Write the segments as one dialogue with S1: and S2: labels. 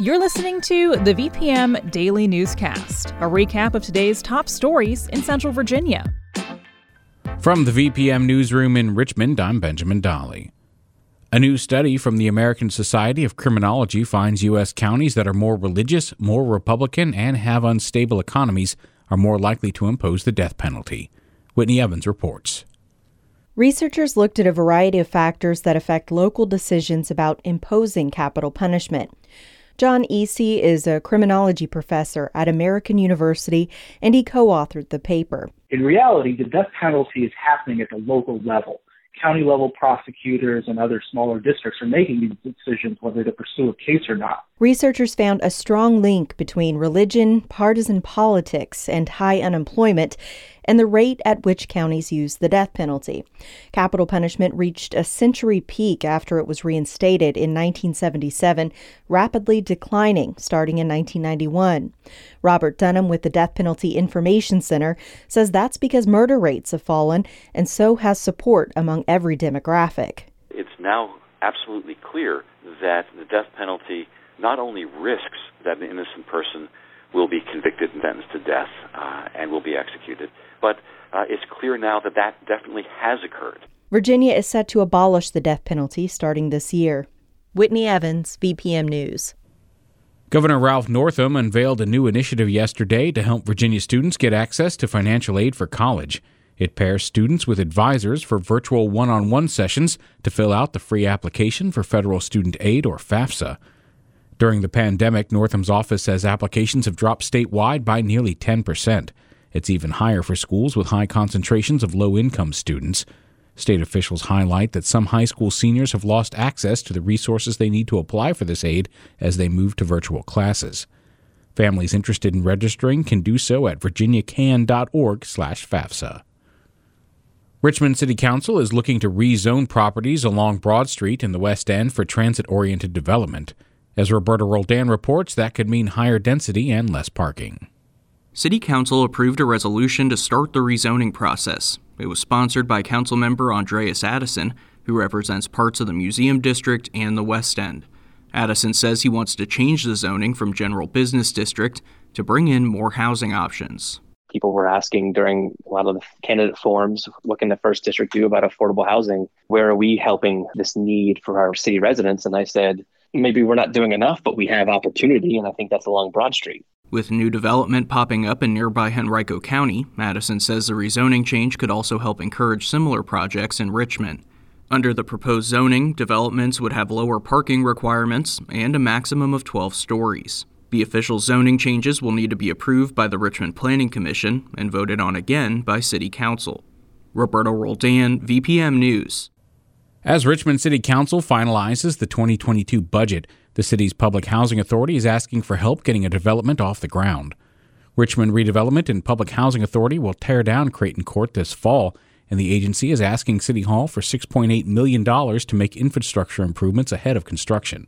S1: You're listening to the VPM Daily Newscast, a recap of today's top stories in Central Virginia.
S2: From the VPM Newsroom in Richmond, I'm Benjamin Dolly. A new study from the American Society of Criminology finds U.S. counties that are more religious, more Republican, and have unstable economies are more likely to impose the death penalty. Whitney Evans reports.
S3: Researchers looked at a variety of factors that affect local decisions about imposing capital punishment. John Easey is a criminology professor at American University, and he co authored the paper.
S4: In reality, the death penalty is happening at the local level. County level prosecutors and other smaller districts are making these decisions whether to pursue a case or not.
S3: Researchers found a strong link between religion, partisan politics, and high unemployment, and the rate at which counties use the death penalty. Capital punishment reached a century peak after it was reinstated in 1977, rapidly declining starting in 1991. Robert Dunham with the Death Penalty Information Center says that's because murder rates have fallen, and so has support among every demographic.
S5: It's now absolutely clear that the death penalty not only risks that an innocent person will be convicted and sentenced to death uh, and will be executed, but uh, it's clear now that that definitely has occurred.
S3: Virginia is set to abolish the death penalty starting this year. Whitney Evans, VPM News.
S2: Governor Ralph Northam unveiled a new initiative yesterday to help Virginia students get access to financial aid for college. It pairs students with advisors for virtual one on one sessions to fill out the free application for federal student aid or FAFSA. During the pandemic, Northam's office says applications have dropped statewide by nearly 10%. It's even higher for schools with high concentrations of low income students. State officials highlight that some high school seniors have lost access to the resources they need to apply for this aid as they move to virtual classes. Families interested in registering can do so at virginiacan.org/fafsa. Richmond City Council is looking to rezone properties along Broad Street in the West End for transit-oriented development. As Roberto Roldan reports, that could mean higher density and less parking.
S6: City Council approved a resolution to start the rezoning process. It was sponsored by Councilmember Andreas Addison, who represents parts of the Museum District and the West End. Addison says he wants to change the zoning from General Business District to bring in more housing options.
S7: People were asking during a lot of the candidate forums, what can the first district do about affordable housing? Where are we helping this need for our city residents? And I said, maybe we're not doing enough, but we have opportunity, and I think that's along Broad Street.
S6: With new development popping up in nearby Henrico County, Addison says the rezoning change could also help encourage similar projects in Richmond. Under the proposed zoning, developments would have lower parking requirements and a maximum of 12 stories. The official zoning changes will need to be approved by the Richmond Planning Commission and voted on again by City Council. Roberto Roldan, VPM News.
S2: As Richmond City Council finalizes the 2022 budget, the city's public housing authority is asking for help getting a development off the ground. Richmond Redevelopment and Public Housing Authority will tear down Creighton Court this fall, and the agency is asking City Hall for $6.8 million to make infrastructure improvements ahead of construction.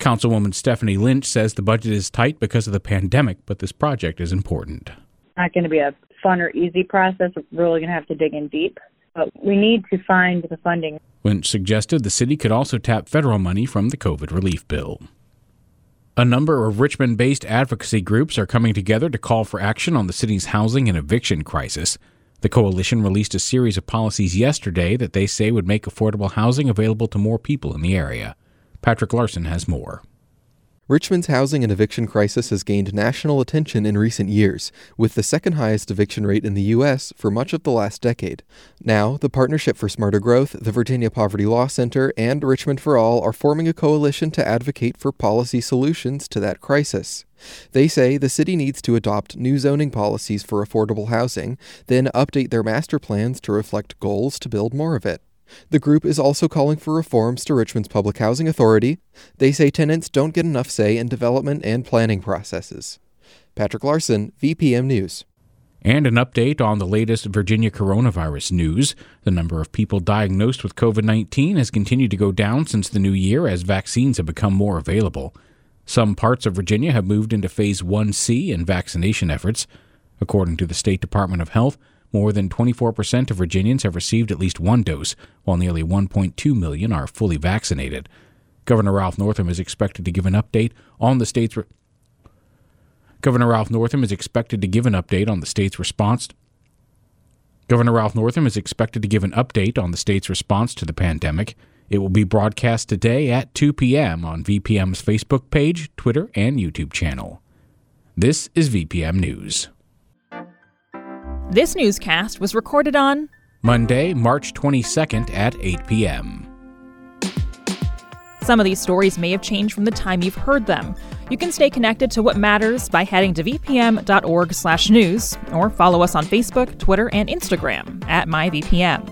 S2: Councilwoman Stephanie Lynch says the budget is tight because of the pandemic, but this project is important.
S8: Not going to be a fun or easy process. We're really going to have to dig in deep, but we need to find the funding.
S2: Lynch suggested the city could also tap federal money from the COVID relief bill. A number of Richmond based advocacy groups are coming together to call for action on the city's housing and eviction crisis. The coalition released a series of policies yesterday that they say would make affordable housing available to more people in the area. Patrick Larson has more.
S9: Richmond's housing and eviction crisis has gained national attention in recent years, with the second highest eviction rate in the U.S. for much of the last decade. Now, the Partnership for Smarter Growth, the Virginia Poverty Law Center, and Richmond for All are forming a coalition to advocate for policy solutions to that crisis. They say the city needs to adopt new zoning policies for affordable housing, then update their master plans to reflect goals to build more of it. The group is also calling for reforms to Richmond's Public Housing Authority. They say tenants don't get enough say in development and planning processes. Patrick Larson, VPM News.
S2: And an update on the latest Virginia coronavirus news. The number of people diagnosed with COVID 19 has continued to go down since the new year as vaccines have become more available. Some parts of Virginia have moved into Phase 1C in vaccination efforts. According to the State Department of Health, more than 24% of Virginians have received at least one dose, while nearly 1.2 million are fully vaccinated. Governor Ralph Northam is expected to give an update on the state's. Re- Governor Ralph Northam is expected to give an update on the state's response. Governor Ralph Northam is expected to give an update on the state's response to the pandemic. It will be broadcast today at 2 p.m. on VPM's Facebook page, Twitter, and YouTube channel. This is VPM News.
S1: This newscast was recorded on
S2: Monday, March 22nd at 8 p.m.
S1: Some of these stories may have changed from the time you've heard them. You can stay connected to what matters by heading to vpm.org/news or follow us on Facebook, Twitter, and Instagram at myvpm.